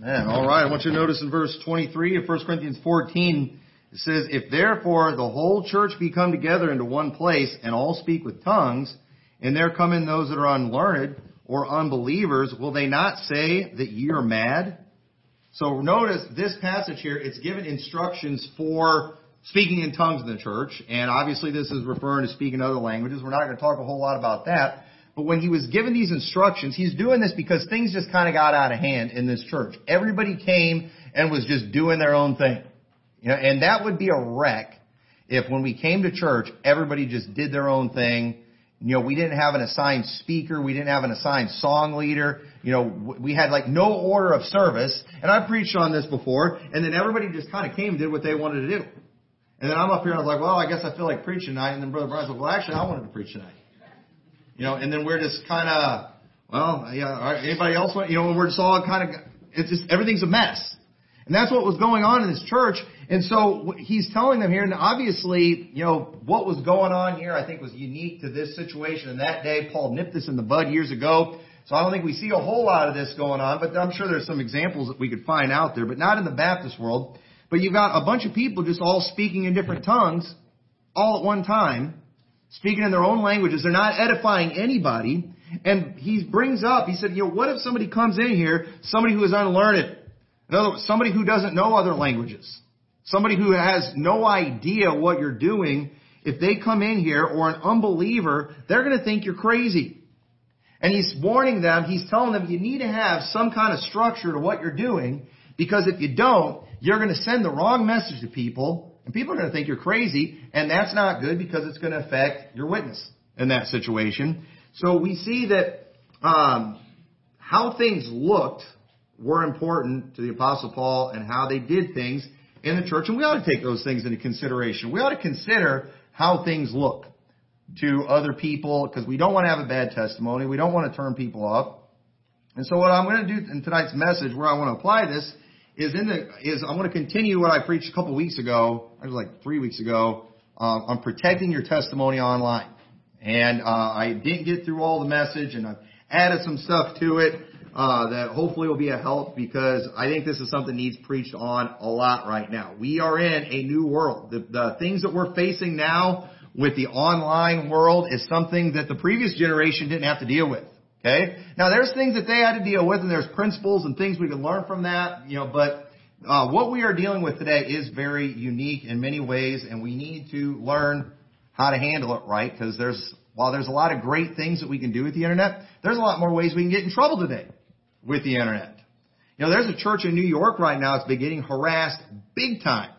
Man, all right. I want you to notice in verse 23 of 1 Corinthians 14, it says, If therefore the whole church be come together into one place, and all speak with tongues, and there come in those that are unlearned or unbelievers, will they not say that ye are mad? So notice this passage here, it's given instructions for speaking in tongues in the church, and obviously this is referring to speaking other languages. We're not going to talk a whole lot about that. But when he was given these instructions, he's doing this because things just kind of got out of hand in this church. Everybody came and was just doing their own thing. You know, and that would be a wreck if when we came to church, everybody just did their own thing. You know, we didn't have an assigned speaker. We didn't have an assigned song leader. You know, we had like no order of service. And I preached on this before. And then everybody just kind of came and did what they wanted to do. And then I'm up here and I was like, well, I guess I feel like preaching tonight. And then Brother Brian's like, well, actually, I wanted to preach tonight. You know, and then we're just kind of, well, yeah, anybody else want, you know, we're just all kind of, it's just, everything's a mess. And that's what was going on in this church. And so he's telling them here, and obviously, you know, what was going on here, I think was unique to this situation. And that day, Paul nipped this in the bud years ago. So I don't think we see a whole lot of this going on, but I'm sure there's some examples that we could find out there, but not in the Baptist world. But you've got a bunch of people just all speaking in different tongues all at one time speaking in their own languages. They're not edifying anybody. And he brings up, he said, you know, what if somebody comes in here, somebody who is unlearned, somebody who doesn't know other languages, somebody who has no idea what you're doing, if they come in here or an unbeliever, they're going to think you're crazy. And he's warning them, he's telling them you need to have some kind of structure to what you're doing because if you don't, you're going to send the wrong message to people and people are going to think you're crazy, and that's not good because it's going to affect your witness in that situation. So we see that um, how things looked were important to the Apostle Paul and how they did things in the church, and we ought to take those things into consideration. We ought to consider how things look to other people because we don't want to have a bad testimony. We don't want to turn people off. And so what I'm going to do in tonight's message, where I want to apply this, is in the is I'm going to continue what I preached a couple weeks ago. I was like three weeks ago uh, on protecting your testimony online, and uh, I didn't get through all the message, and I've added some stuff to it uh, that hopefully will be a help because I think this is something needs preached on a lot right now. We are in a new world. The, the things that we're facing now with the online world is something that the previous generation didn't have to deal with. Okay? Now there's things that they had to deal with and there's principles and things we can learn from that, you know, but uh, what we are dealing with today is very unique in many ways and we need to learn how to handle it right because there's, while there's a lot of great things that we can do with the internet, there's a lot more ways we can get in trouble today with the internet. You know, there's a church in New York right now that's been getting harassed big time.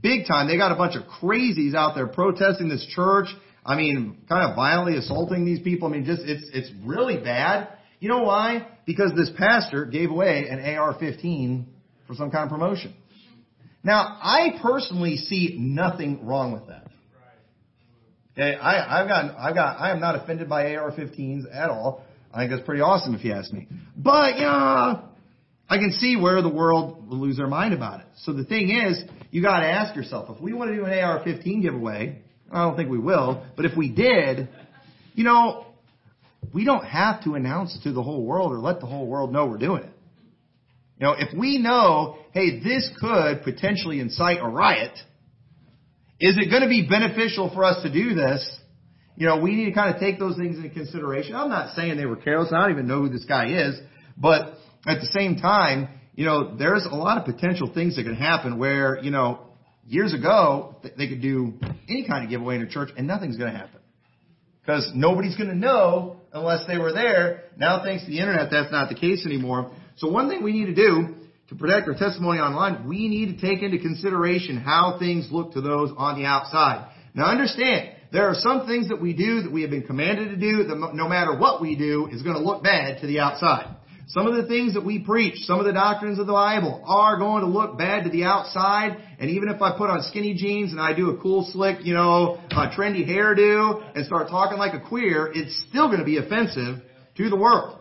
Big time. They got a bunch of crazies out there protesting this church I mean, kind of violently assaulting these people. I mean, just it's it's really bad. You know why? Because this pastor gave away an AR-15 for some kind of promotion. Now, I personally see nothing wrong with that. Okay, I, I've got, I've got, I am not offended by AR-15s at all. I think that's pretty awesome if you ask me. But, know, I can see where the world will lose their mind about it. So the thing is, you gotta ask yourself, if we want to do an AR-15 giveaway, I don't think we will, but if we did, you know, we don't have to announce it to the whole world or let the whole world know we're doing it. You know, if we know, hey, this could potentially incite a riot, is it going to be beneficial for us to do this? You know, we need to kind of take those things into consideration. I'm not saying they were careless. I don't even know who this guy is, but at the same time, you know, there's a lot of potential things that can happen where, you know, years ago, they could do any kind of giveaway in a church and nothing's going to happen. Because nobody's going to know unless they were there. Now, thanks to the internet, that's not the case anymore. So one thing we need to do to protect our testimony online, we need to take into consideration how things look to those on the outside. Now understand, there are some things that we do that we have been commanded to do that no matter what we do is going to look bad to the outside. Some of the things that we preach, some of the doctrines of the Bible are going to look bad to the outside. And even if I put on skinny jeans and I do a cool, slick, you know, uh, trendy hairdo and start talking like a queer, it's still going to be offensive to the world.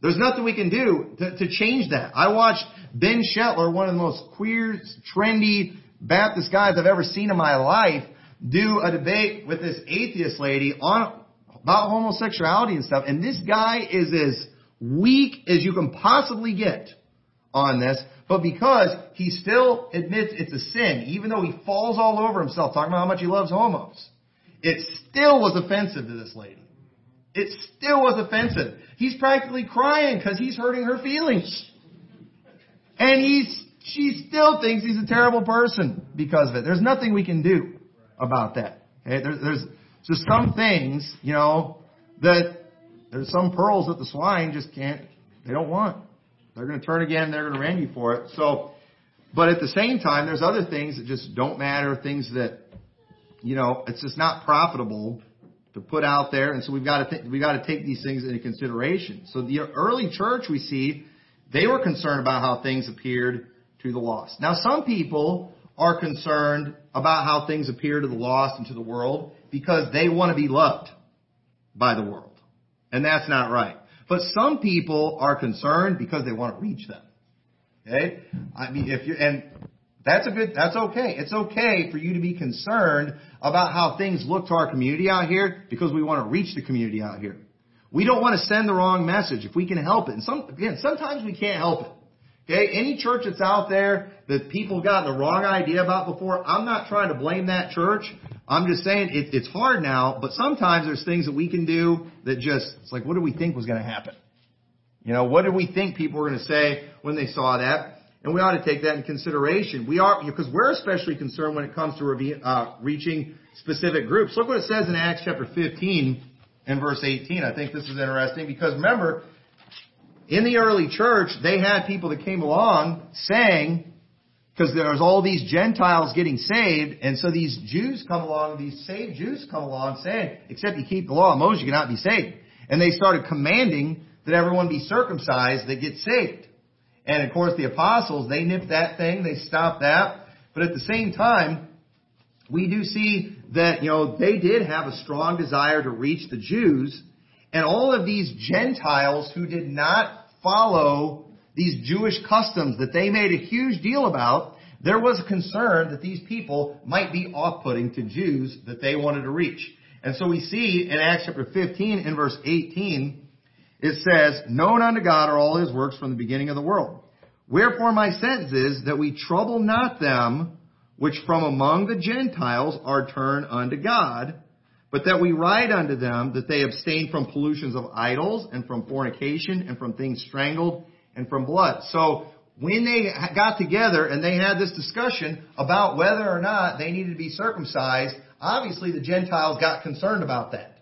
There's nothing we can do to, to change that. I watched Ben Shetler, one of the most queer, trendy Baptist guys I've ever seen in my life, do a debate with this atheist lady on about homosexuality and stuff. And this guy is as weak as you can possibly get on this, but because he still admits it's a sin, even though he falls all over himself talking about how much he loves homos, it still was offensive to this lady. It still was offensive. He's practically crying because he's hurting her feelings. And he's, she still thinks he's a terrible person because of it. There's nothing we can do about that. Okay? There's, there's just some things, you know, that there's some pearls that the swine just can't, they don't want. They're going to turn again, they're going to rend you for it. So, but at the same time, there's other things that just don't matter, things that, you know, it's just not profitable to put out there, and so we've got to th- we got to take these things into consideration. So the early church we see, they were concerned about how things appeared to the lost. Now some people are concerned about how things appear to the lost and to the world because they want to be loved by the world. And that's not right. But some people are concerned because they want to reach them. Okay? I mean, if you and that's a good, that's okay. It's okay for you to be concerned about how things look to our community out here because we want to reach the community out here. We don't want to send the wrong message if we can help it. And some, again, sometimes we can't help it. Okay, any church that's out there that people got the wrong idea about before, I'm not trying to blame that church. I'm just saying it, it's hard now, but sometimes there's things that we can do that just, it's like, what did we think was going to happen? You know, what did we think people were going to say when they saw that? And we ought to take that in consideration. We are, because we're especially concerned when it comes to uh, reaching specific groups. Look what it says in Acts chapter 15 and verse 18. I think this is interesting because remember, in the early church, they had people that came along saying, because there's all these Gentiles getting saved, and so these Jews come along, these saved Jews come along saying, except you keep the law of Moses, you cannot be saved. And they started commanding that everyone be circumcised that gets saved. And of course the apostles, they nipped that thing, they stopped that. But at the same time, we do see that, you know, they did have a strong desire to reach the Jews, and all of these Gentiles who did not follow these Jewish customs that they made a huge deal about, there was a concern that these people might be off-putting to Jews that they wanted to reach. And so we see in Acts chapter 15 in verse 18, it says, Known unto God are all his works from the beginning of the world. Wherefore my sentence is that we trouble not them which from among the Gentiles are turned unto God, but that we write unto them that they abstain from pollutions of idols and from fornication and from things strangled and from blood. So when they got together and they had this discussion about whether or not they needed to be circumcised, obviously the Gentiles got concerned about that.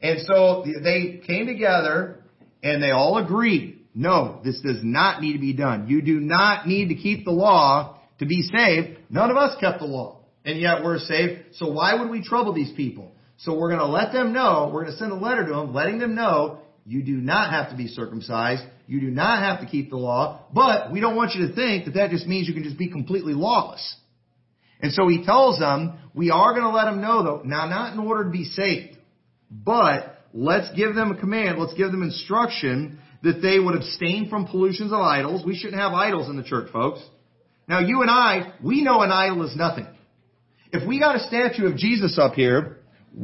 And so they came together and they all agreed, no, this does not need to be done. You do not need to keep the law to be saved. None of us kept the law. And yet we're saved. So why would we trouble these people? So we're going to let them know, we're going to send a letter to them letting them know you do not have to be circumcised. You do not have to keep the law. But we don't want you to think that that just means you can just be completely lawless. And so he tells them, we are going to let them know though, now not in order to be saved, but let's give them a command, let's give them instruction that they would abstain from pollutions of idols. We shouldn't have idols in the church, folks. Now you and I, we know an idol is nothing. If we got a statue of Jesus up here,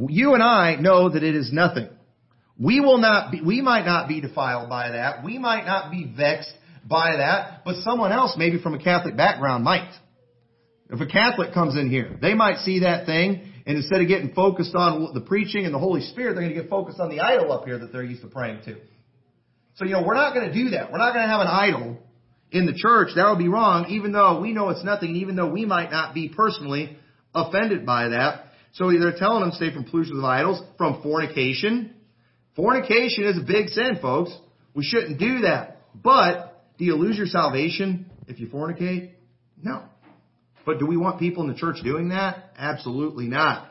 you and I know that it is nothing. We will not be, we might not be defiled by that. We might not be vexed by that, but someone else, maybe from a Catholic background, might. If a Catholic comes in here, they might see that thing, and instead of getting focused on the preaching and the Holy Spirit, they're going to get focused on the idol up here that they're used to praying to. So, you know, we're not going to do that. We're not going to have an idol in the church. That would be wrong, even though we know it's nothing, even though we might not be personally offended by that. So they're telling them stay from pollution of idols, from fornication. Fornication is a big sin, folks. We shouldn't do that. But do you lose your salvation if you fornicate? No. But do we want people in the church doing that? Absolutely not.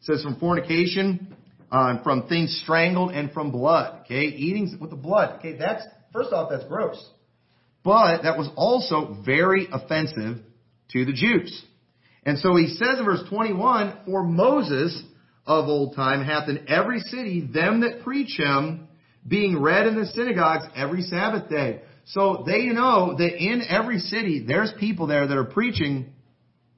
It says from fornication, uh, from things strangled, and from blood. Okay, eating with the blood. Okay, that's first off, that's gross. But that was also very offensive to the Jews. And so he says in verse 21, For Moses of old time hath in every city them that preach him, being read in the synagogues every Sabbath day. So they know that in every city, there's people there that are preaching,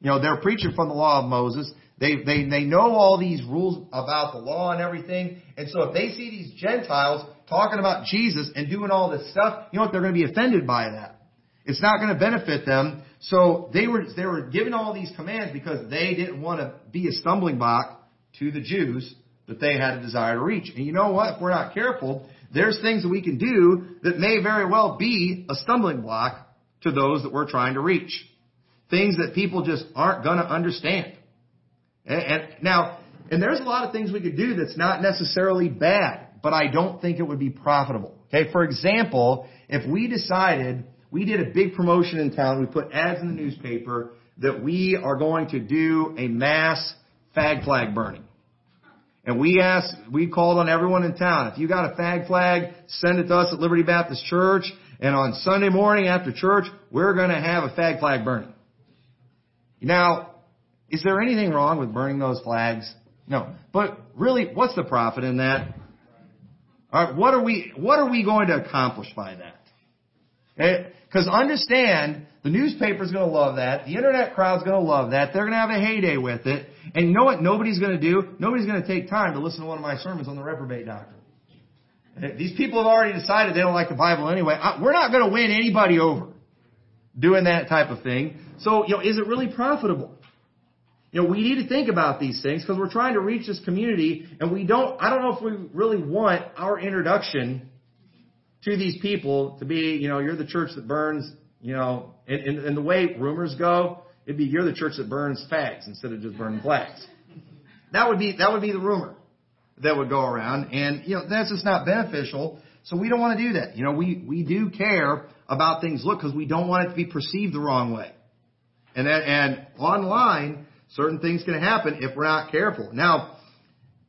you know, they're preaching from the law of Moses. They, they, they know all these rules about the law and everything. And so if they see these Gentiles talking about Jesus and doing all this stuff, you know what? They're going to be offended by that. It's not going to benefit them. So they were, they were given all these commands because they didn't want to be a stumbling block to the Jews that they had a desire to reach. And you know what? If we're not careful, there's things that we can do that may very well be a stumbling block to those that we're trying to reach. Things that people just aren't going to understand. And, and now, and there's a lot of things we could do that's not necessarily bad, but I don't think it would be profitable. Okay, for example, if we decided we did a big promotion in town, we put ads in the newspaper that we are going to do a mass fag flag burning. And we asked, we called on everyone in town, if you got a fag flag, send it to us at Liberty Baptist Church, and on Sunday morning after church, we're going to have a fag flag burning. Now, is there anything wrong with burning those flags? No. But really, what's the profit in that? All right, what are we, what are we going to accomplish by that? Eh, Because understand, the newspaper's going to love that. The internet crowd's going to love that. They're going to have a heyday with it. And you know what nobody's going to do? Nobody's going to take time to listen to one of my sermons on the reprobate doctrine. Eh, these people have already decided they don't like the Bible anyway. We're not going to win anybody over doing that type of thing. So, you know, is it really profitable? You know, we need to think about these things because we're trying to reach this community and we don't, I don't know if we really want our introduction to these people to be, you know, you're the church that burns, you know, and, and, the way rumors go, it'd be you're the church that burns fags instead of just burning flags. That would be, that would be the rumor that would go around and, you know, that's just not beneficial. So we don't want to do that. You know, we, we do care about things look because we don't want it to be perceived the wrong way. And that, and online, certain things can happen if we're not careful. Now,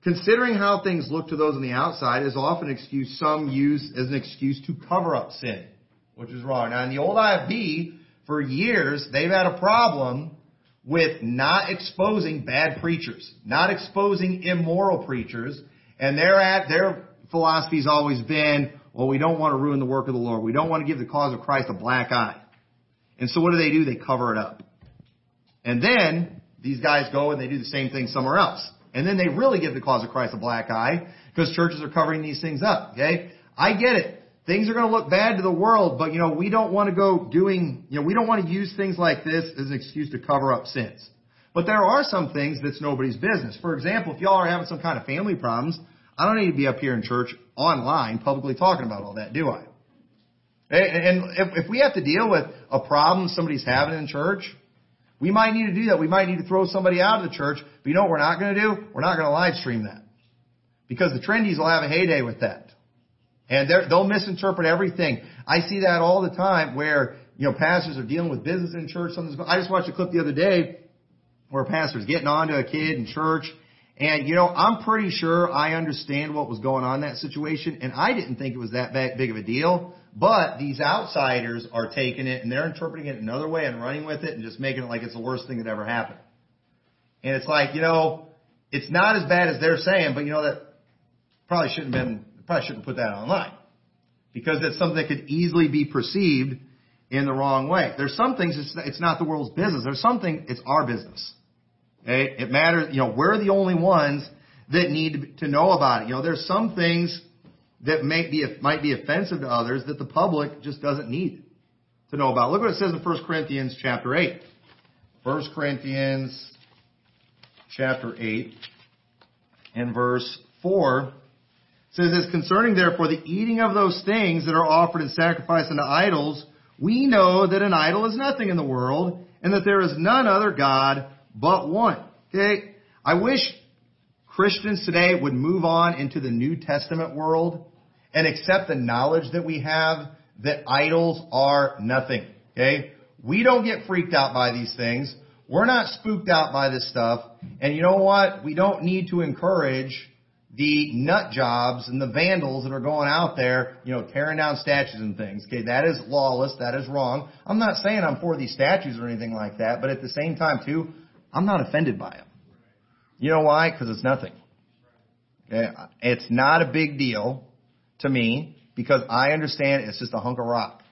considering how things look to those on the outside is often an excuse some use as an excuse to cover up sin, which is wrong. Now, in the old IFB, for years, they've had a problem with not exposing bad preachers, not exposing immoral preachers, and their at their philosophy's always been, well, we don't want to ruin the work of the Lord. We don't want to give the cause of Christ a black eye. And so what do they do? They cover it up. And then these guys go and they do the same thing somewhere else. And then they really give the cause of Christ a black eye because churches are covering these things up. Okay? I get it. Things are going to look bad to the world, but you know, we don't want to go doing, you know, we don't want to use things like this as an excuse to cover up sins. But there are some things that's nobody's business. For example, if y'all are having some kind of family problems, I don't need to be up here in church online publicly talking about all that, do I? And if, we have to deal with a problem somebody's having in church, we might need to do that. We might need to throw somebody out of the church. But you know what we're not going to do? We're not going to live stream that. Because the trendies will have a heyday with that. And they'll misinterpret everything. I see that all the time where, you know, pastors are dealing with business in church. Something's I just watched a clip the other day where a pastor's getting on to a kid in church. And, you know, I'm pretty sure I understand what was going on in that situation. And I didn't think it was that big of a deal. But these outsiders are taking it and they're interpreting it another way and running with it and just making it like it's the worst thing that ever happened. And it's like, you know, it's not as bad as they're saying, but you know that probably shouldn't have been, probably shouldn't put that online. Because it's something that could easily be perceived in the wrong way. There's some things it's, it's not the world's business. There's something it's our business. Okay? It matters, you know, we're the only ones that need to know about it. You know, there's some things that may be, might be offensive to others that the public just doesn't need to know about. Look what it says in 1 Corinthians chapter 8. 1 Corinthians chapter 8 and verse 4 says this, concerning therefore the eating of those things that are offered in sacrifice unto idols, we know that an idol is nothing in the world and that there is none other God but one. Okay? I wish Christians today would move on into the New Testament world and accept the knowledge that we have that idols are nothing. Okay? We don't get freaked out by these things. We're not spooked out by this stuff. And you know what? We don't need to encourage the nut jobs and the vandals that are going out there, you know, tearing down statues and things. Okay, that is lawless. That is wrong. I'm not saying I'm for these statues or anything like that, but at the same time too, I'm not offended by them. You know why? Because it's nothing. Okay? It's not a big deal to me because I understand it's just a hunk of rock.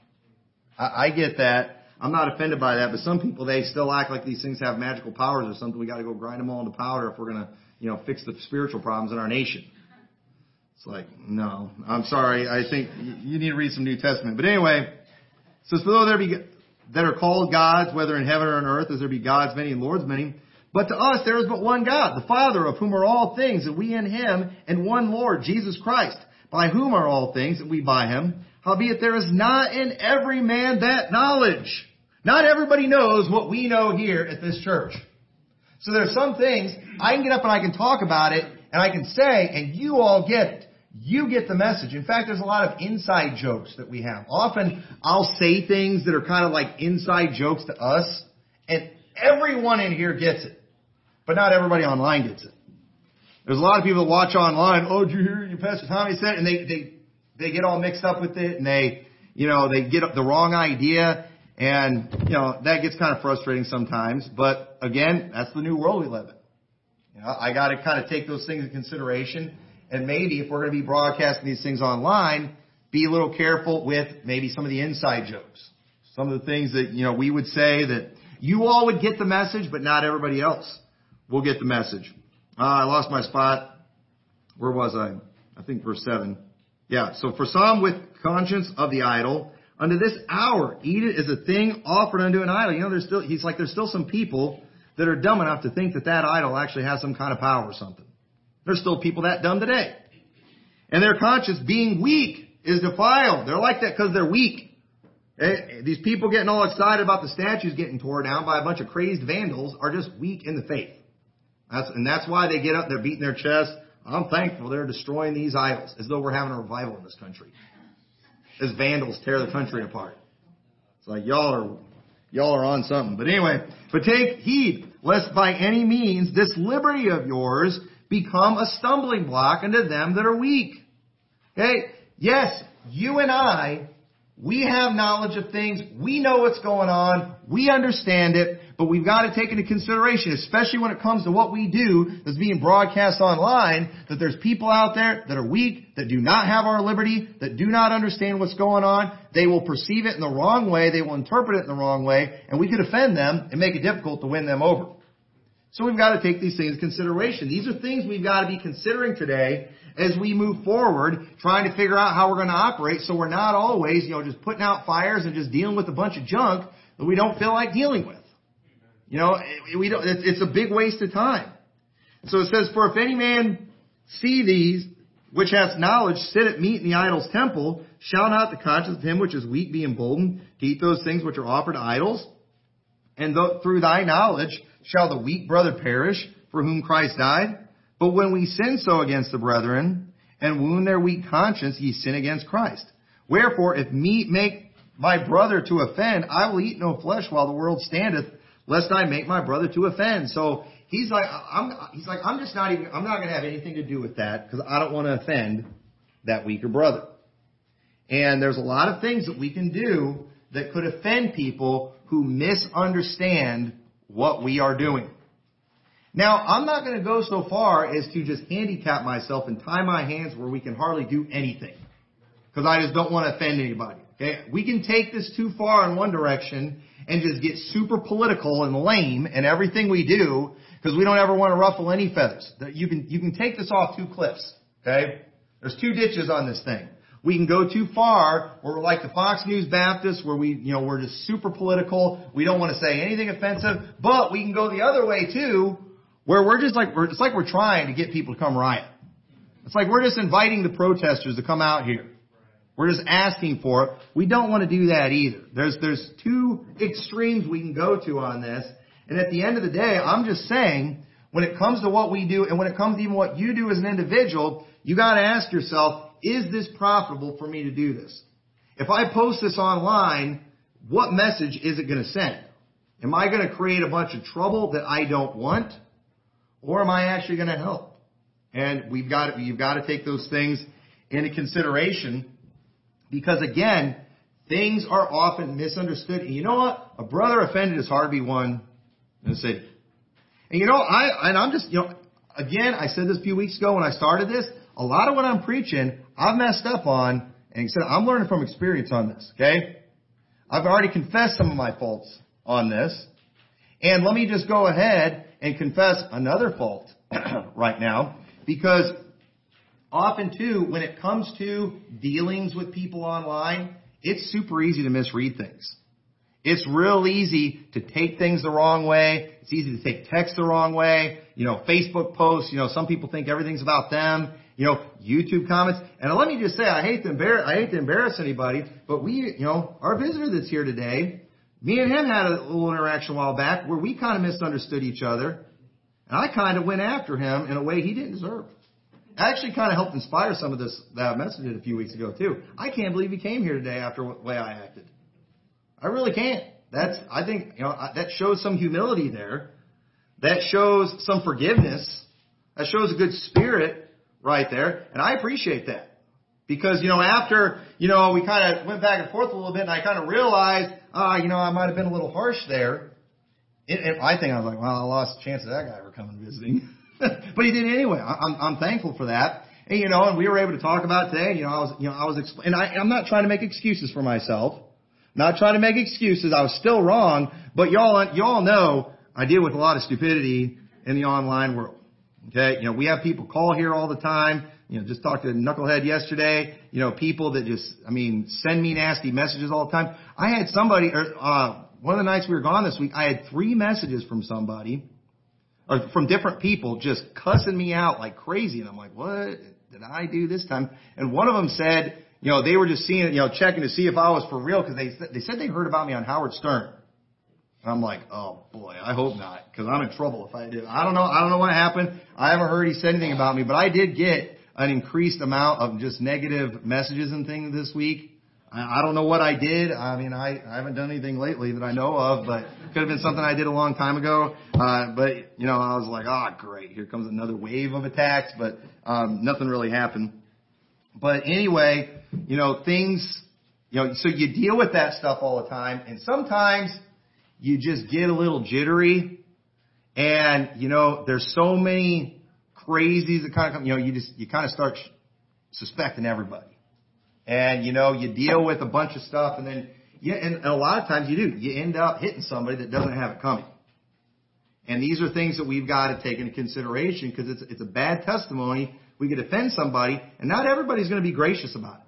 I, I get that. I'm not offended by that, but some people, they still act like these things have magical powers or something. We gotta go grind them all into powder if we're gonna, you know, fix the spiritual problems in our nation. It's like, no, I'm sorry. I think you need to read some New Testament. But anyway, so though there be, that are called gods, whether in heaven or on earth, as there be gods many and lords many. But to us there is but one God, the Father, of whom are all things, and we in him, and one Lord, Jesus Christ, by whom are all things, and we by him. Howbeit there is not in every man that knowledge. Not everybody knows what we know here at this church. So there are some things I can get up and I can talk about it, and I can say, and you all get it. You get the message. In fact, there's a lot of inside jokes that we have. Often I'll say things that are kind of like inside jokes to us, and everyone in here gets it. But not everybody online gets it. There's a lot of people that watch online, oh, did you hear your Pastor Tommy said? And they, they, they get all mixed up with it, and they, you know, they get the wrong idea, and, you know, that gets kind of frustrating sometimes. But again, that's the new world we live in. You know, I gotta kind of take those things into consideration and maybe if we're going to be broadcasting these things online, be a little careful with maybe some of the inside jokes. Some of the things that, you know, we would say that you all would get the message, but not everybody else will get the message. Uh, I lost my spot. Where was I? I think verse 7. Yeah, so for some with conscience of the idol, unto this hour eat it as a thing offered unto an idol. You know, there's still, he's like, there's still some people that are dumb enough to think that that idol actually has some kind of power or something. There's still people that dumb today. And their conscience being weak is defiled. They're like that because they're weak. Eh, these people getting all excited about the statues getting torn down by a bunch of crazed vandals are just weak in the faith. That's, and that's why they get up, they're beating their chest. I'm thankful they're destroying these idols as though we're having a revival in this country. As vandals tear the country apart. It's like y'all are, y'all are on something. But anyway, but take heed lest by any means this liberty of yours become a stumbling block unto them that are weak. Okay? Yes, you and I, we have knowledge of things. We know what's going on. We understand it. But we've got to take into consideration, especially when it comes to what we do that's being broadcast online, that there's people out there that are weak, that do not have our liberty, that do not understand what's going on. They will perceive it in the wrong way. They will interpret it in the wrong way. And we could offend them and make it difficult to win them over. So we've got to take these things into consideration. These are things we've got to be considering today as we move forward, trying to figure out how we're going to operate so we're not always, you know, just putting out fires and just dealing with a bunch of junk that we don't feel like dealing with. You know, we don't, it's a big waste of time. So it says, For if any man see these, which hath knowledge, sit at meat in the idol's temple, shall not the conscience of him which is weak be emboldened to eat those things which are offered to idols? And through thy knowledge, shall the weak brother perish for whom Christ died? But when we sin so against the brethren and wound their weak conscience, ye sin against Christ. Wherefore, if meat make my brother to offend, I will eat no flesh while the world standeth, lest I make my brother to offend. So he's like, I'm, he's like, I'm just not even, I'm not going to have anything to do with that because I don't want to offend that weaker brother. And there's a lot of things that we can do that could offend people who misunderstand what we are doing. Now, I'm not going to go so far as to just handicap myself and tie my hands where we can hardly do anything. Because I just don't want to offend anybody. Okay? We can take this too far in one direction and just get super political and lame in everything we do because we don't ever want to ruffle any feathers. You can, you can take this off two cliffs. Okay? There's two ditches on this thing. We can go too far where we're like the Fox News Baptists where we, you know, we're just super political. We don't want to say anything offensive, but we can go the other way too where we're just like, we're, it's like we're trying to get people to come riot. It's like we're just inviting the protesters to come out here. We're just asking for it. We don't want to do that either. There's, there's two extremes we can go to on this. And at the end of the day, I'm just saying, when it comes to what we do and when it comes to even what you do as an individual, you gotta ask yourself, is this profitable for me to do this? If I post this online, what message is it to send? Am I to create a bunch of trouble that I don't want? Or am I actually to help? And we've got, you've got to take those things into consideration because again, things are often misunderstood. And you know what? A brother offended is hard to be in the city. And you know, I, and I'm just, you know, again, I said this a few weeks ago when I started this, a lot of what I'm preaching, I've messed up on, and said, I'm learning from experience on this, okay? I've already confessed some of my faults on this. And let me just go ahead and confess another fault right now, because often too, when it comes to dealings with people online, it's super easy to misread things. It's real easy to take things the wrong way. It's easy to take text the wrong way. You know, Facebook posts, you know, some people think everything's about them. You know, YouTube comments. And let me just say, I hate to embarrass, I hate to embarrass anybody, but we, you know, our visitor that's here today, me and him had a little interaction a while back where we kind of misunderstood each other. And I kind of went after him in a way he didn't deserve. I actually kind of helped inspire some of this that message a few weeks ago too. I can't believe he came here today after the way I acted. I really can't. That's I think you know that shows some humility there. That shows some forgiveness. That shows a good spirit right there, and I appreciate that. Because, you know, after, you know, we kind of went back and forth a little bit and I kind of realized, ah, you know, I might have been a little harsh there. It, it, I think I was like, well, I lost the chance of that guy ever coming visiting. but he did anyway. I, I'm, I'm thankful for that. And, you know, and we were able to talk about it today. You know, I was, you know, I was, expl- and I, I'm not trying to make excuses for myself. Not trying to make excuses. I was still wrong, but y'all, y'all know I deal with a lot of stupidity in the online world. Okay, you know, we have people call here all the time. You know, just talked to Knucklehead yesterday. You know, people that just, I mean, send me nasty messages all the time. I had somebody, or, uh, one of the nights we were gone this week, I had three messages from somebody, or from different people, just cussing me out like crazy. And I'm like, what did I do this time? And one of them said, you know, they were just seeing, you know, checking to see if I was for real because they they said they heard about me on Howard Stern. And I'm like, oh boy, I hope not, because I'm in trouble if I did. I don't know, I don't know what happened. I haven't heard he said anything about me, but I did get an increased amount of just negative messages and things this week. I, don't know what I did. I mean, I, I haven't done anything lately that I know of, but could have been something I did a long time ago. Uh, but you know, I was like, oh great, here comes another wave of attacks, but um, nothing really happened. But anyway, you know, things, you know, so you deal with that stuff all the time, and sometimes you just get a little jittery and, you know, there's so many crazies that kind of come, you know, you just, you kind of start suspecting everybody. And, you know, you deal with a bunch of stuff and then, yeah, and, a lot of times you do. You end up hitting somebody that doesn't have it coming. And these are things that we've got to take into consideration because it's, it's a bad testimony. We could offend somebody and not everybody's going to be gracious about it.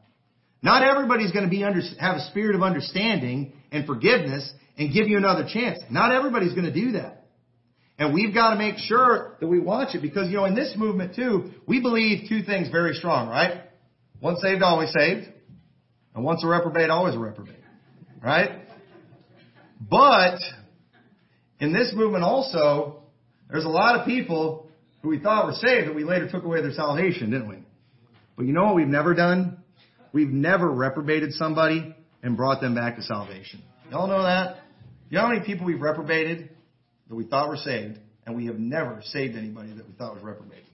Not everybody's going to be under, have a spirit of understanding and forgiveness and give you another chance. Not everybody's going to do that. And we've got to make sure that we watch it because, you know, in this movement too, we believe two things very strong, right? Once saved, always saved. And once a reprobate, always a reprobate. Right? But, in this movement also, there's a lot of people who we thought were saved that we later took away their salvation, didn't we? But you know what we've never done? We've never reprobated somebody and brought them back to salvation. Y'all know that? You know how many people we've reprobated that we thought were saved, and we have never saved anybody that we thought was reprobated?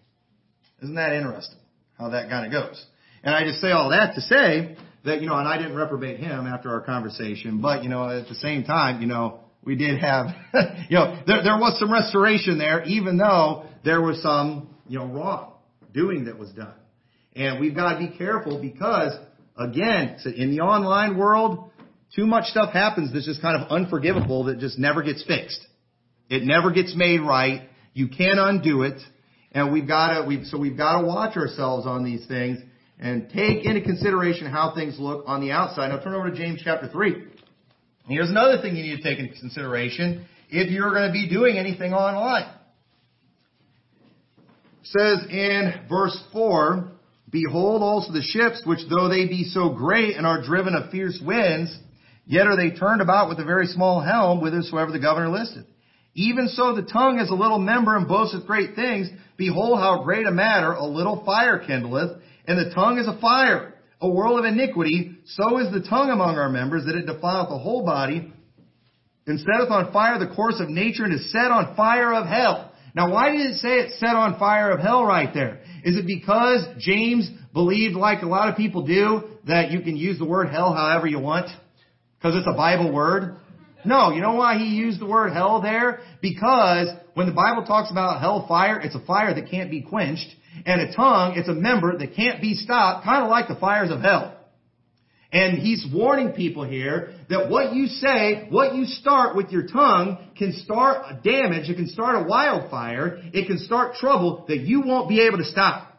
Isn't that interesting how that kind of goes? And I just say all that to say that, you know, and I didn't reprobate him after our conversation, but, you know, at the same time, you know, we did have, you know, there, there was some restoration there, even though there was some, you know, wrong doing that was done. And we've got to be careful because, again, in the online world, too much stuff happens that's just kind of unforgivable that just never gets fixed. It never gets made right. You can't undo it. And we've got to, we've, so we've got to watch ourselves on these things and take into consideration how things look on the outside. Now turn over to James chapter 3. Here's another thing you need to take into consideration if you're going to be doing anything online. It says in verse 4, Behold also the ships, which though they be so great and are driven of fierce winds, Yet are they turned about with a very small helm, whithersoever the governor listeth. Even so the tongue is a little member and boasteth great things. Behold how great a matter a little fire kindleth, and the tongue is a fire, a world of iniquity. So is the tongue among our members, that it defileth the whole body, and setteth on fire the course of nature, and is set on fire of hell. Now why did it say it's set on fire of hell right there? Is it because James believed, like a lot of people do, that you can use the word hell however you want? Because it's a Bible word? No, you know why he used the word hell there? Because when the Bible talks about hell fire, it's a fire that can't be quenched. And a tongue, it's a member that can't be stopped, kind of like the fires of hell. And he's warning people here that what you say, what you start with your tongue can start damage, it can start a wildfire, it can start trouble that you won't be able to stop.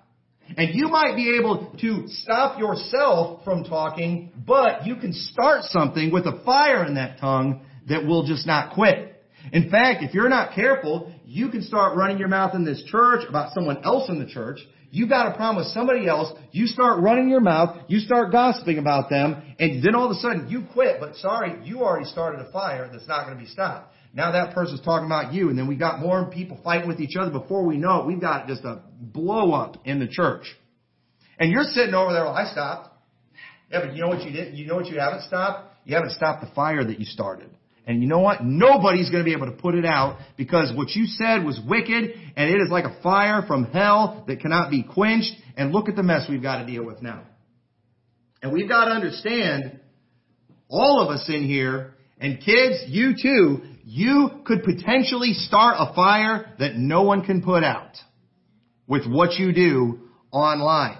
And you might be able to stop yourself from talking, but you can start something with a fire in that tongue that will just not quit. In fact, if you're not careful, you can start running your mouth in this church about someone else in the church. You got a problem with somebody else. You start running your mouth. You start gossiping about them. And then all of a sudden you quit. But sorry, you already started a fire that's not going to be stopped. Now that person's talking about you. And then we got more people fighting with each other. Before we know it, we've got just a blow up in the church. And you're sitting over there, well, I stopped. Yeah, but you know what you did? You know what you haven't stopped? You haven't stopped the fire that you started. And you know what? Nobody's going to be able to put it out because what you said was wicked and it is like a fire from hell that cannot be quenched. And look at the mess we've got to deal with now. And we've got to understand, all of us in here, and kids, you too, you could potentially start a fire that no one can put out with what you do online.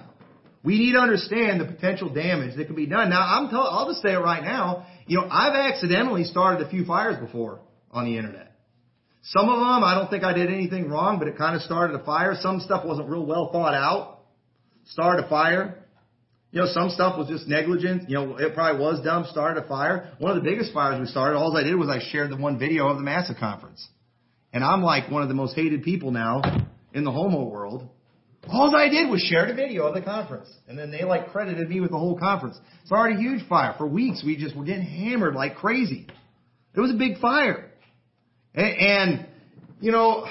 We need to understand the potential damage that can be done. Now, I'm tell- I'll just say it right now. You know, I've accidentally started a few fires before on the internet. Some of them, I don't think I did anything wrong, but it kind of started a fire. Some stuff wasn't real well thought out. Started a fire. You know, some stuff was just negligent. You know, it probably was dumb. Started a fire. One of the biggest fires we started, all I did was I shared the one video of the Massa conference. And I'm like one of the most hated people now in the homo world all I did was share the video of the conference. And then they like credited me with the whole conference. It's already a huge fire. For weeks we just were getting hammered like crazy. It was a big fire. And, and you know,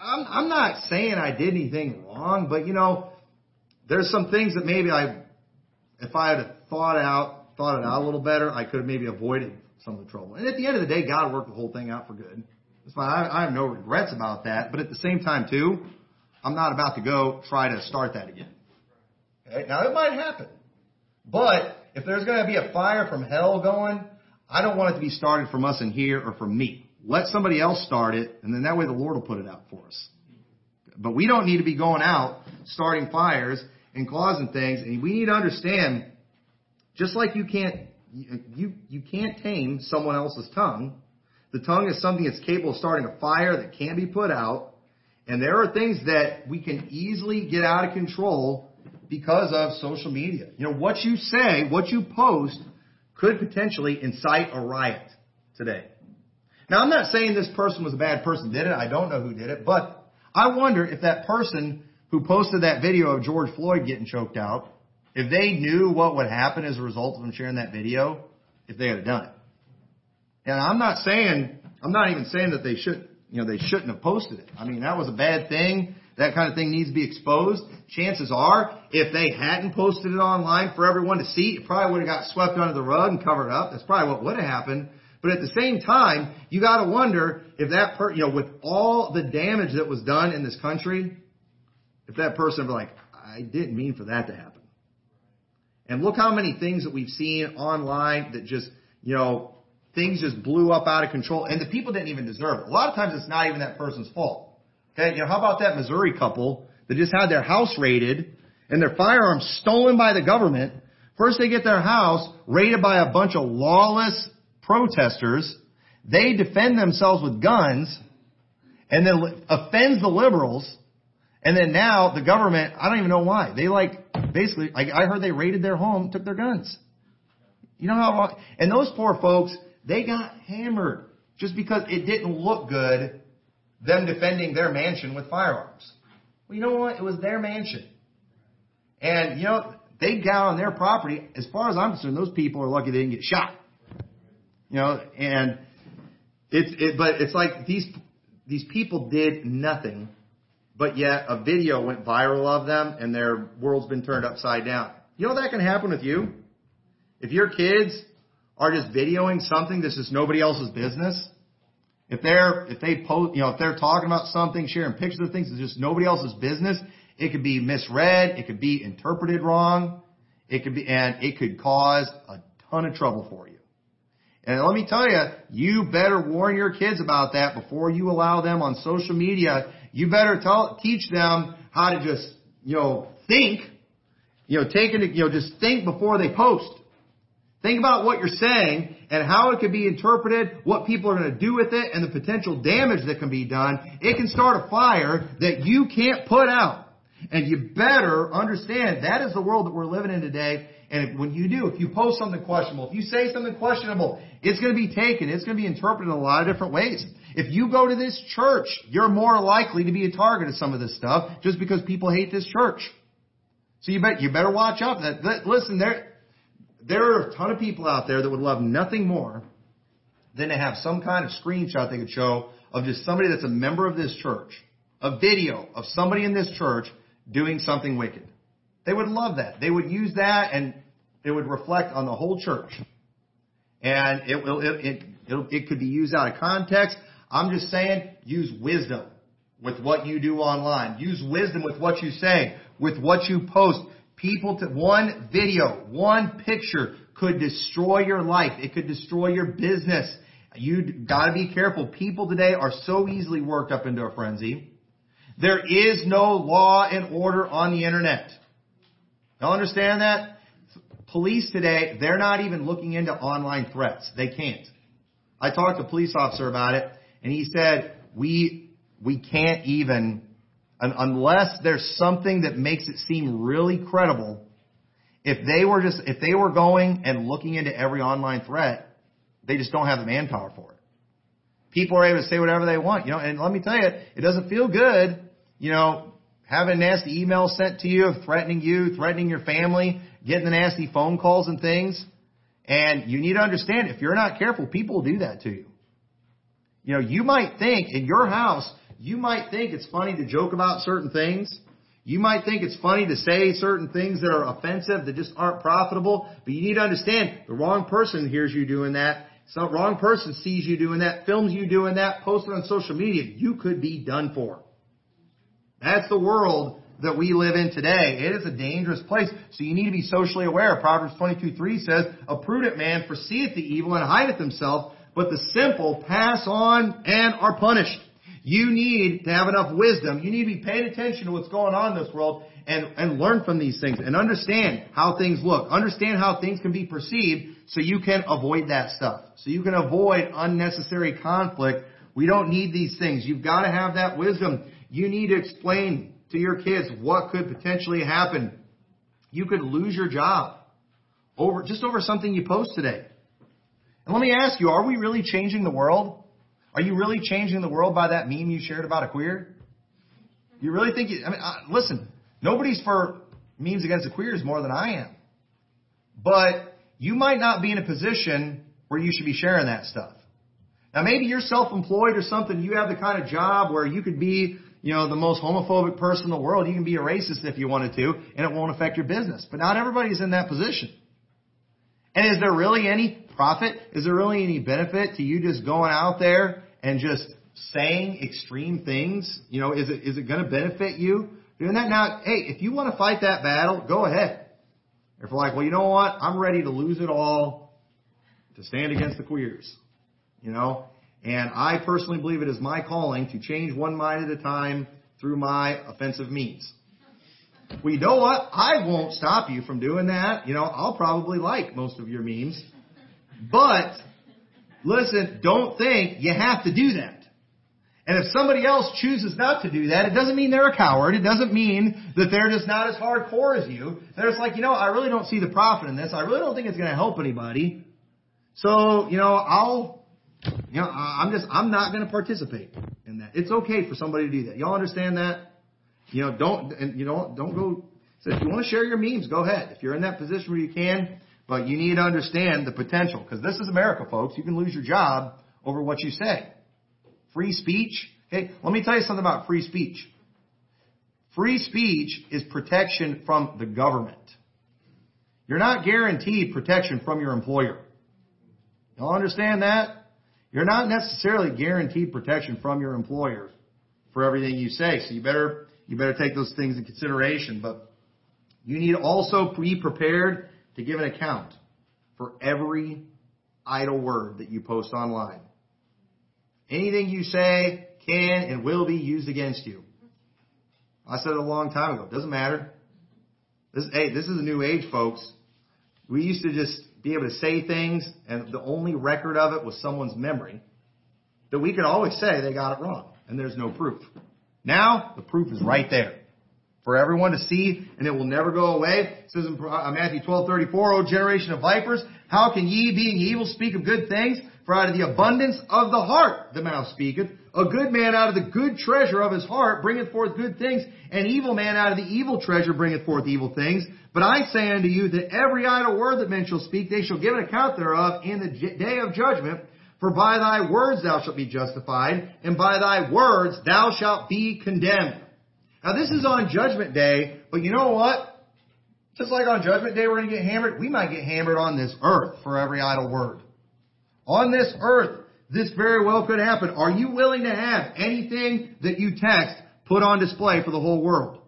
I'm, I'm not saying I did anything wrong, but you know, there's some things that maybe I, if I had thought out, thought it out a little better, I could have maybe avoided some of the trouble. And at the end of the day, God worked the whole thing out for good. That's fine. I, I have no regrets about that. But at the same time too, I'm not about to go try to start that again. Okay? Now it might happen. But if there's going to be a fire from hell going, I don't want it to be started from us in here or from me. Let somebody else start it, and then that way the Lord will put it out for us. But we don't need to be going out starting fires and causing things, and we need to understand, just like you can't you you can't tame someone else's tongue. The tongue is something that's capable of starting a fire that can be put out. And there are things that we can easily get out of control because of social media. You know, what you say, what you post could potentially incite a riot today. Now, I'm not saying this person was a bad person did it. I don't know who did it, but I wonder if that person who posted that video of George Floyd getting choked out, if they knew what would happen as a result of them sharing that video, if they had done it. And I'm not saying, I'm not even saying that they should, you know, they shouldn't have posted it. I mean, that was a bad thing. That kind of thing needs to be exposed. Chances are, if they hadn't posted it online for everyone to see, it probably would have got swept under the rug and covered up. That's probably what would have happened. But at the same time, you got to wonder if that per, you know, with all the damage that was done in this country, if that person be like, I didn't mean for that to happen. And look how many things that we've seen online that just, you know, things just blew up out of control and the people didn't even deserve it. A lot of times it's not even that person's fault. Okay, you know, how about that Missouri couple that just had their house raided and their firearms stolen by the government? First they get their house raided by a bunch of lawless protesters. They defend themselves with guns and then offends the liberals. And then now the government, I don't even know why. They like, basically, I heard they raided their home, took their guns. You know how, and those poor folks, they got hammered just because it didn't look good, them defending their mansion with firearms. Well, you know what? It was their mansion. And, you know, they got on their property. As far as I'm concerned, those people are lucky they didn't get shot. You know, and it's, it, but it's like these, these people did nothing, but yet a video went viral of them and their world's been turned upside down. You know that can happen with you? If your kids are just videoing something that's just nobody else's business, if they're if they post, you know, if they're talking about something, sharing pictures of things, it's just nobody else's business. It could be misread. It could be interpreted wrong. It could be, and it could cause a ton of trouble for you. And let me tell you, you better warn your kids about that before you allow them on social media. You better tell, teach them how to just, you know, think, you know, take it, you know, just think before they post. Think about what you're saying and how it could be interpreted, what people are going to do with it, and the potential damage that can be done. It can start a fire that you can't put out. And you better understand that is the world that we're living in today. And when you do, if you post something questionable, if you say something questionable, it's going to be taken, it's going to be interpreted in a lot of different ways. If you go to this church, you're more likely to be a target of some of this stuff just because people hate this church. So you bet you better watch out. That listen, there there are a ton of people out there that would love nothing more than to have some kind of screenshot they could show of just somebody that's a member of this church, a video of somebody in this church doing something wicked. They would love that. They would use that and it would reflect on the whole church. And it will, it, it, it, could be used out of context. I'm just saying, use wisdom with what you do online. Use wisdom with what you say, with what you post. People to, one video, one picture could destroy your life. It could destroy your business. You gotta be careful. People today are so easily worked up into a frenzy. There is no law and order on the internet. Y'all understand that? Police today, they're not even looking into online threats. They can't. I talked to a police officer about it, and he said, we, we can't even, unless there's something that makes it seem really credible, if they were just, if they were going and looking into every online threat, they just don't have the manpower for it. People are able to say whatever they want, you know, and let me tell you, it doesn't feel good, you know, having nasty emails sent to you, threatening you, threatening your family, getting the nasty phone calls and things. And you need to understand, if you're not careful, people will do that to you. You know, you might think in your house, you might think it's funny to joke about certain things. You might think it's funny to say certain things that are offensive, that just aren't profitable, but you need to understand the wrong person hears you doing that. Some wrong person sees you doing that, films you doing that, posts it on social media. You could be done for. That's the world that we live in today. It is a dangerous place. So you need to be socially aware. Proverbs 22, 3 says, A prudent man foreseeth the evil and hideth himself, but the simple pass on and are punished. You need to have enough wisdom. You need to be paying attention to what's going on in this world and, and learn from these things and understand how things look. Understand how things can be perceived so you can avoid that stuff. So you can avoid unnecessary conflict. We don't need these things. You've got to have that wisdom. You need to explain to your kids what could potentially happen. You could lose your job over, just over something you post today. And let me ask you, are we really changing the world? Are you really changing the world by that meme you shared about a queer? You really think you, I mean, uh, listen, nobody's for memes against the queers more than I am. But you might not be in a position where you should be sharing that stuff. Now maybe you're self-employed or something, you have the kind of job where you could be you know, the most homophobic person in the world. You can be a racist if you wanted to, and it won't affect your business. But not everybody's in that position. And is there really any profit? Is there really any benefit to you just going out there and just saying extreme things? You know, is it is it going to benefit you doing that? Now, hey, if you want to fight that battle, go ahead. If you're like, well, you know what? I'm ready to lose it all to stand against the queers. You know, and I personally believe it is my calling to change one mind at a time through my offensive means. Well, you know what? I won't stop you from doing that. You know, I'll probably like most of your memes. But, listen, don't think you have to do that. And if somebody else chooses not to do that, it doesn't mean they're a coward. It doesn't mean that they're just not as hardcore as you. They're just like, you know, I really don't see the profit in this. I really don't think it's going to help anybody. So, you know, I'll you know, I'm just, I'm not going to participate in that. It's okay for somebody to do that. Y'all understand that? You know, don't, and you know, don't go, so if you want to share your memes, go ahead. If you're in that position where you can, but you need to understand the potential, because this is America, folks. You can lose your job over what you say. Free speech. Okay, let me tell you something about free speech. Free speech is protection from the government. You're not guaranteed protection from your employer. Y'all understand that? You're not necessarily guaranteed protection from your employer for everything you say. So you better, you better take those things in consideration. But you need to also be prepared to give an account for every idle word that you post online. Anything you say can and will be used against you. I said it a long time ago. It doesn't matter. This, hey, this is a new age, folks. We used to just be able to say things, and the only record of it was someone's memory, that we could always say they got it wrong, and there's no proof. Now, the proof is right there. For everyone to see, and it will never go away. It says in uh, Matthew 12:34, "O generation of vipers, how can ye, being evil, speak of good things? For out of the abundance of the heart the mouth speaketh. A good man out of the good treasure of his heart bringeth forth good things, an evil man out of the evil treasure bringeth forth evil things. But I say unto you that every idle word that men shall speak, they shall give an account thereof in the day of judgment. For by thy words thou shalt be justified, and by thy words thou shalt be condemned. Now this is on judgment day, but you know what? Just like on judgment day we're going to get hammered, we might get hammered on this earth for every idle word. On this earth, this very well could happen. Are you willing to have anything that you text put on display for the whole world?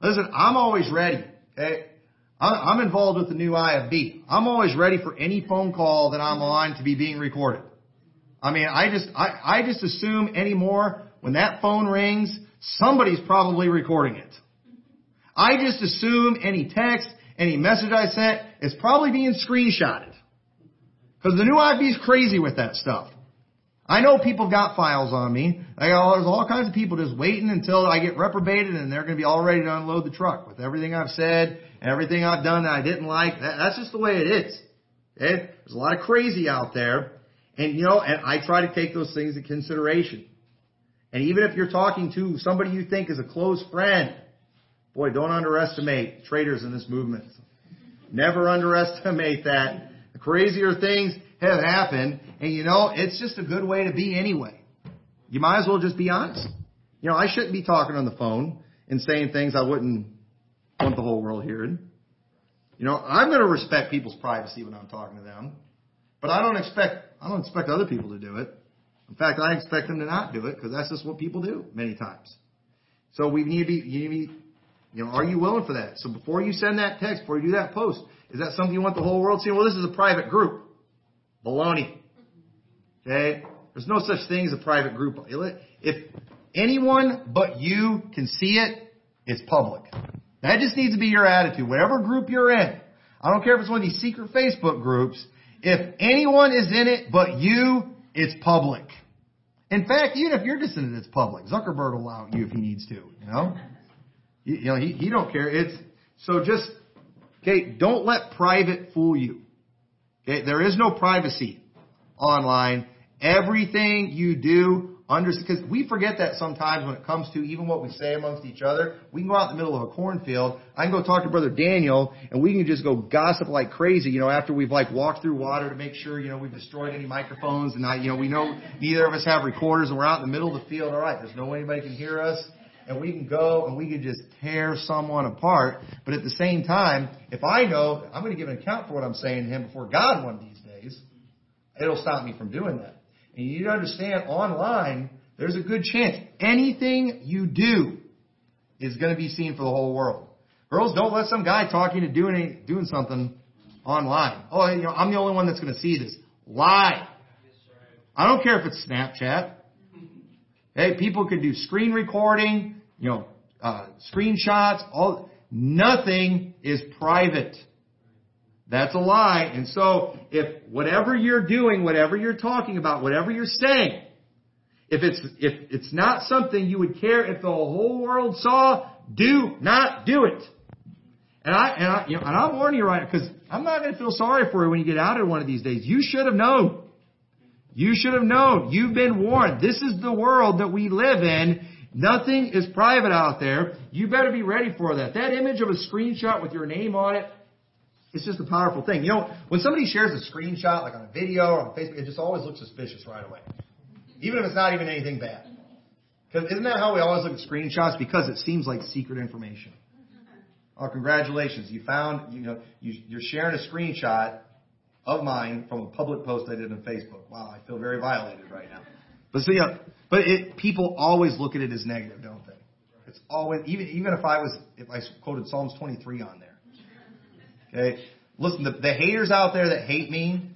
Listen, I'm always ready. Okay? I'm involved with the new IFB. I'm always ready for any phone call that I'm on to be being recorded. I mean, I just, I, I just assume anymore when that phone rings, somebody's probably recording it. I just assume any text, any message I sent is probably being screenshotted. Because the new IFB is crazy with that stuff. I know people got files on me. I got, there's all kinds of people just waiting until I get reprobated and they're going to be all ready to unload the truck with everything I've said everything I've done that I didn't like. That, that's just the way it is. Okay? There's a lot of crazy out there. And you know, and I try to take those things into consideration. And even if you're talking to somebody you think is a close friend, boy, don't underestimate traitors in this movement. Never underestimate that. The crazier things have happened, and you know, it's just a good way to be anyway. You might as well just be honest. You know, I shouldn't be talking on the phone and saying things I wouldn't want the whole world hearing. You know, I'm going to respect people's privacy when I'm talking to them, but I don't expect I don't expect other people to do it. In fact, I expect them to not do it because that's just what people do many times. So we need to be, you need to be, you know, are you willing for that? So before you send that text, before you do that post, is that something you want the whole world to see? Well, this is a private group. Baloney. Okay? There's no such thing as a private group. If anyone but you can see it, it's public. That just needs to be your attitude. Whatever group you're in. I don't care if it's one of these secret Facebook groups. If anyone is in it but you, it's public. In fact, even if you're it, it's public. Zuckerberg will allow you if he needs to. You know, you, you know he, he don't care. It's so just okay. Don't let private fool you. Okay, there is no privacy online. Everything you do because we forget that sometimes when it comes to even what we say amongst each other. We can go out in the middle of a cornfield. I can go talk to Brother Daniel, and we can just go gossip like crazy. You know, after we've like walked through water to make sure you know we've destroyed any microphones, and I, you know we know neither of us have recorders, and we're out in the middle of the field. All right, there's no way anybody can hear us. And we can go and we can just tear someone apart. But at the same time, if I know I'm going to give an account for what I'm saying to him before God one of these days, it'll stop me from doing that. And you need to understand online, there's a good chance anything you do is going to be seen for the whole world. Girls, don't let some guy talking to doing doing something online. Oh, you know, I'm the only one that's going to see this. Lie. I don't care if it's Snapchat. Hey, people can do screen recording, you know, uh, screenshots. All nothing is private. That's a lie. And so, if whatever you're doing, whatever you're talking about, whatever you're saying, if it's, if it's not something you would care if the whole world saw, do not do it. And I, and I, you know, and I'm warning you right now because I'm not going to feel sorry for you when you get out of one of these days. You should have known. You should have known. You've been warned. This is the world that we live in. Nothing is private out there. You better be ready for that. That image of a screenshot with your name on it, it's just a powerful thing. You know, when somebody shares a screenshot, like on a video or on Facebook, it just always looks suspicious right away. Even if it's not even anything bad. Because isn't that how we always look at screenshots? Because it seems like secret information. Oh, congratulations. You found, you know, you, you're sharing a screenshot of mine from a public post I did on Facebook. Wow, I feel very violated right now. But see, uh, but it, people always look at it as negative, don't they? It's always, even, even if I was, if I quoted Psalms 23 on there. Okay? Listen, the, the haters out there that hate me,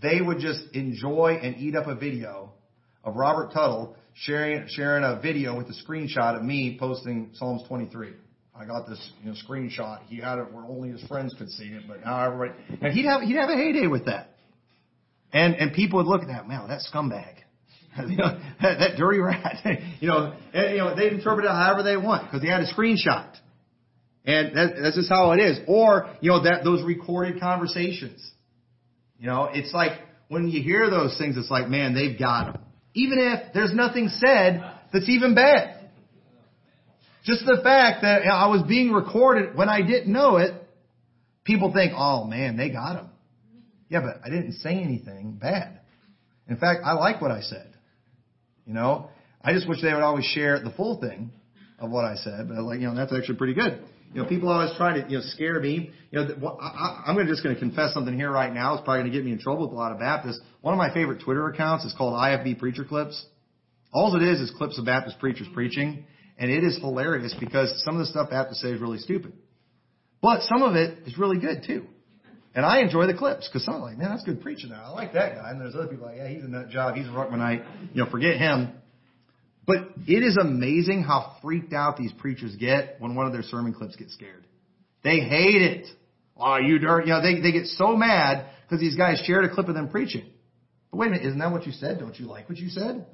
they would just enjoy and eat up a video of Robert Tuttle sharing, sharing a video with a screenshot of me posting Psalms 23. I got this you know, screenshot. He had it where only his friends could see it, but now everybody, and he'd have, he'd have a heyday with that. And, and people would look at that, man, that scumbag. you know, that, that dirty rat. you know, and, you know, they interpret it however they want because they had a screenshot. And that, that's just how it is. Or, you know, that, those recorded conversations. You know, it's like when you hear those things, it's like, man, they've got them. Even if there's nothing said that's even bad. Just the fact that I was being recorded when I didn't know it, people think, oh man, they got him. Yeah, but I didn't say anything bad. In fact, I like what I said. You know, I just wish they would always share the full thing of what I said, but like, you know, that's actually pretty good. You know, people always try to, you know, scare me. You know, I, I'm just going to confess something here right now. It's probably going to get me in trouble with a lot of Baptists. One of my favorite Twitter accounts is called IFB Preacher Clips. All it is is clips of Baptist preachers preaching, and it is hilarious because some of the stuff Baptists say is really stupid. But some of it is really good too. And I enjoy the clips because some are like, man, that's good preaching now. I like that guy. And there's other people like, yeah, he's a nut job. He's a Ruckmanite. You know, forget him. But it is amazing how freaked out these preachers get when one of their sermon clips gets scared. They hate it. Oh, you dirt. You know, they, they get so mad because these guys shared a clip of them preaching. But wait a minute, isn't that what you said? Don't you like what you said?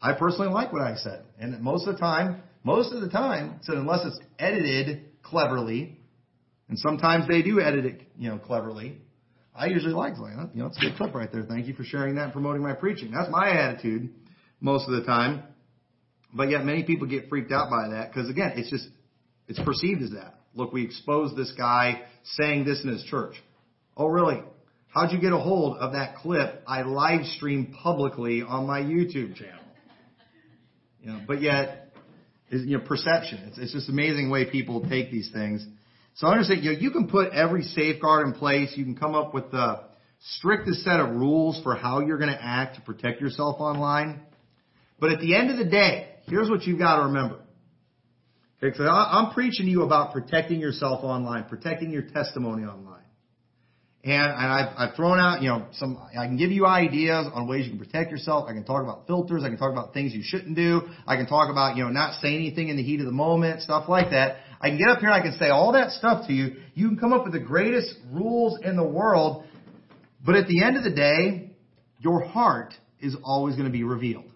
I personally like what I said. And most of the time, most of the time, so unless it's edited cleverly, and sometimes they do edit it, you know, cleverly, I usually like, you know, it's a good clip right there. Thank you for sharing that and promoting my preaching. That's my attitude most of the time. But yet many people get freaked out by that because again, it's just, it's perceived as that. Look, we exposed this guy saying this in his church. Oh, really? How'd you get a hold of that clip I live streamed publicly on my YouTube channel? You know, but yet, you know, perception. It's, it's just amazing way people take these things. So I understand, you know, you can put every safeguard in place. You can come up with the strictest set of rules for how you're going to act to protect yourself online. But at the end of the day, here's what you've got to remember. Okay, so I'm preaching to you about protecting yourself online, protecting your testimony online. And, and I've, I've thrown out, you know, some, I can give you ideas on ways you can protect yourself. I can talk about filters. I can talk about things you shouldn't do. I can talk about, you know, not saying anything in the heat of the moment, stuff like that. I can get up here and I can say all that stuff to you. You can come up with the greatest rules in the world. But at the end of the day, your heart is always going to be revealed.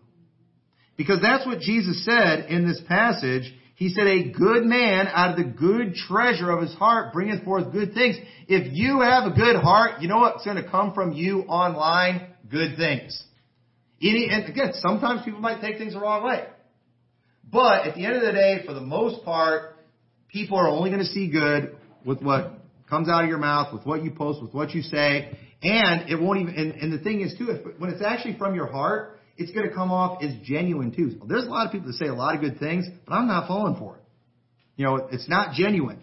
Because that's what Jesus said in this passage. He said, a good man out of the good treasure of his heart bringeth forth good things. If you have a good heart, you know what's going to come from you online? Good things. And again, sometimes people might take things the wrong way. But at the end of the day, for the most part, people are only going to see good with what comes out of your mouth, with what you post, with what you say. And it won't even, and, and the thing is too, if, when it's actually from your heart, it's going to come off as genuine too. There's a lot of people that say a lot of good things, but I'm not falling for it. You know, it's not genuine.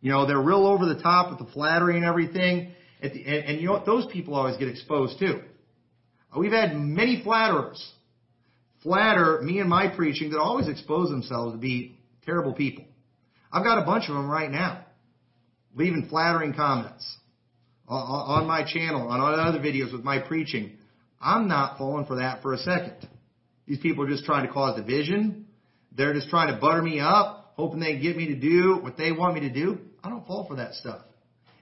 You know, they're real over the top with the flattery and everything. The, and, and you know what? Those people always get exposed too. We've had many flatterers flatter me and my preaching that always expose themselves to be terrible people. I've got a bunch of them right now, leaving flattering comments on my channel, on other videos with my preaching. I'm not falling for that for a second. These people are just trying to cause division. They're just trying to butter me up, hoping they get me to do what they want me to do. I don't fall for that stuff.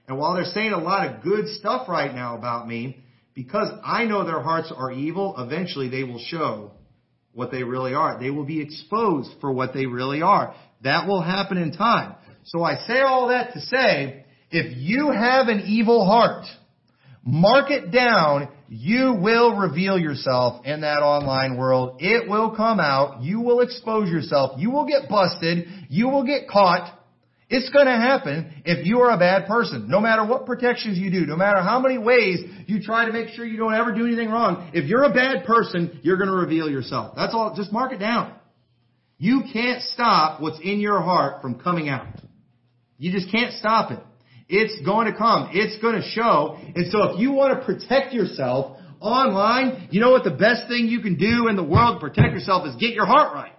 And while they're saying a lot of good stuff right now about me, because I know their hearts are evil, eventually they will show what they really are. They will be exposed for what they really are. That will happen in time. So I say all that to say, if you have an evil heart, mark it down you will reveal yourself in that online world. It will come out. You will expose yourself. You will get busted. You will get caught. It's going to happen if you are a bad person. No matter what protections you do, no matter how many ways you try to make sure you don't ever do anything wrong, if you're a bad person, you're going to reveal yourself. That's all. Just mark it down. You can't stop what's in your heart from coming out. You just can't stop it. It's going to come. It's going to show. And so if you want to protect yourself online, you know what the best thing you can do in the world to protect yourself is get your heart right.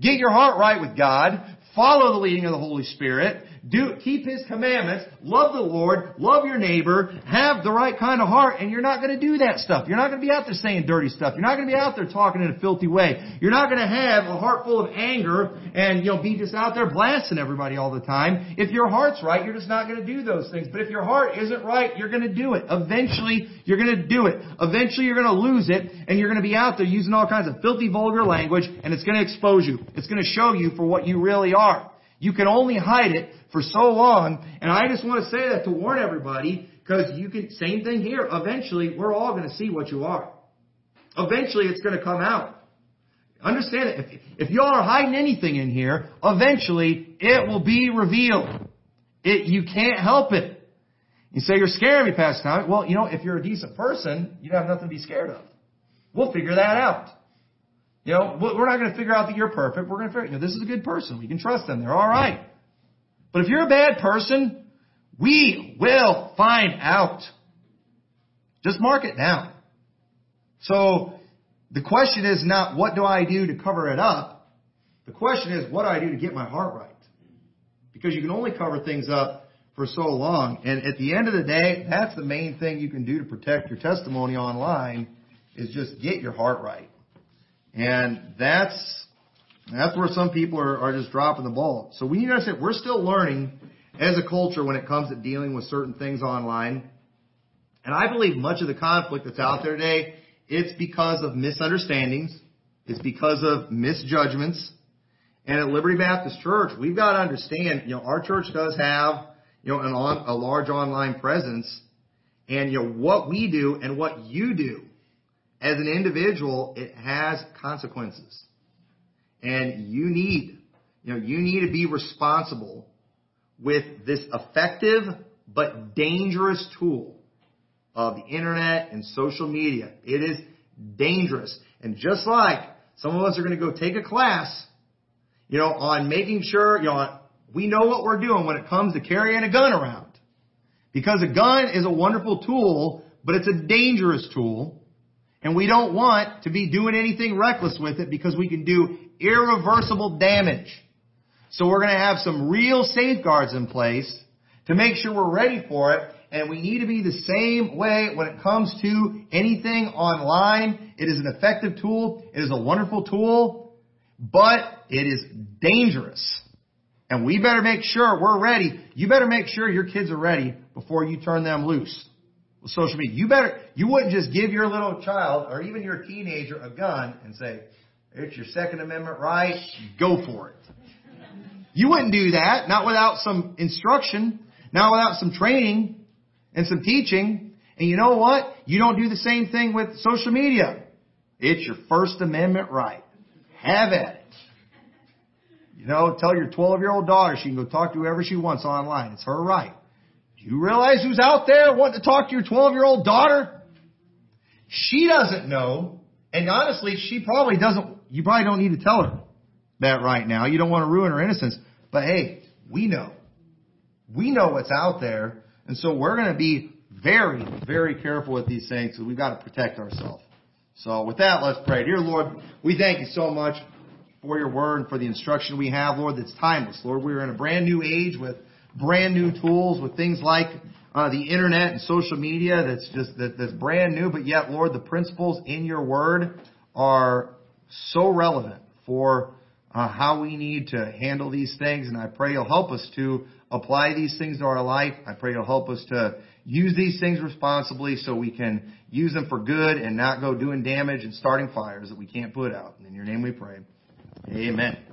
Get your heart right with God. Follow the leading of the Holy Spirit. Do, keep His commandments, love the Lord, love your neighbor, have the right kind of heart, and you're not to do that stuff. You're not to be out there saying dirty stuff. You're not to be out there talking in a filthy way. You're not to have a heart full of anger and, you know, be just out there blasting everybody all the time. If your heart's right, you're just not to do those things. But if your heart isn't right, you're to do it. Eventually, you're to do it. Eventually, you're to lose it, and you're to be out there using all kinds of filthy, vulgar language, and it's to expose you. It's to show you for what you really are. You can only hide it for so long, and I just want to say that to warn everybody, because you can, same thing here, eventually we're all going to see what you are. Eventually it's going to come out. Understand it. If, if y'all are hiding anything in here, eventually it will be revealed. It, you can't help it. You say you're scared of me, Pastor Tommy. Well, you know, if you're a decent person, you have nothing to be scared of. We'll figure that out. You know, we're not going to figure out that you're perfect. We're going to figure, you know, this is a good person. We can trust them. They're all right. But if you're a bad person, we will find out. Just mark it down. So the question is not what do I do to cover it up? The question is what do I do to get my heart right? Because you can only cover things up for so long. And at the end of the day, that's the main thing you can do to protect your testimony online is just get your heart right. And that's that's where some people are, are just dropping the ball. So we need to understand we're still learning as a culture when it comes to dealing with certain things online. And I believe much of the conflict that's out there today, it's because of misunderstandings. It's because of misjudgments. And at Liberty Baptist Church, we've got to understand, you know, our church does have, you know, an on, a large online presence. And, you know, what we do and what you do as an individual, it has consequences. And you need, you know, you need to be responsible with this effective but dangerous tool of the internet and social media. It is dangerous. And just like some of us are going to go take a class, you know, on making sure, you know, we know what we're doing when it comes to carrying a gun around. Because a gun is a wonderful tool, but it's a dangerous tool. And we don't want to be doing anything reckless with it because we can do irreversible damage. So we're going to have some real safeguards in place to make sure we're ready for it. And we need to be the same way when it comes to anything online. It is an effective tool. It is a wonderful tool, but it is dangerous. And we better make sure we're ready. You better make sure your kids are ready before you turn them loose social media. You better, you wouldn't just give your little child or even your teenager a gun and say, it's your Second Amendment right, go for it. You wouldn't do that, not without some instruction, not without some training and some teaching. And you know what? You don't do the same thing with social media. It's your First Amendment right. Have at it. You know, tell your 12 year old daughter she can go talk to whoever she wants online. It's her right. You realize who's out there wanting to talk to your 12 year old daughter? She doesn't know. And honestly, she probably doesn't, you probably don't need to tell her that right now. You don't want to ruin her innocence. But hey, we know. We know what's out there. And so we're going to be very, very careful with these things because we've got to protect ourselves. So with that, let's pray. Dear Lord, we thank you so much for your word and for the instruction we have, Lord, that's timeless. Lord, we're in a brand new age with brand new tools, with things like uh, the internet and social media that's just that, that's brand new, but yet, Lord, the principles in your word are so relevant for uh, how we need to handle these things. And I pray you'll help us to apply these things to our life. I pray you'll help us to use these things responsibly so we can use them for good and not go doing damage and starting fires that we can't put out. And in your name we pray. Amen.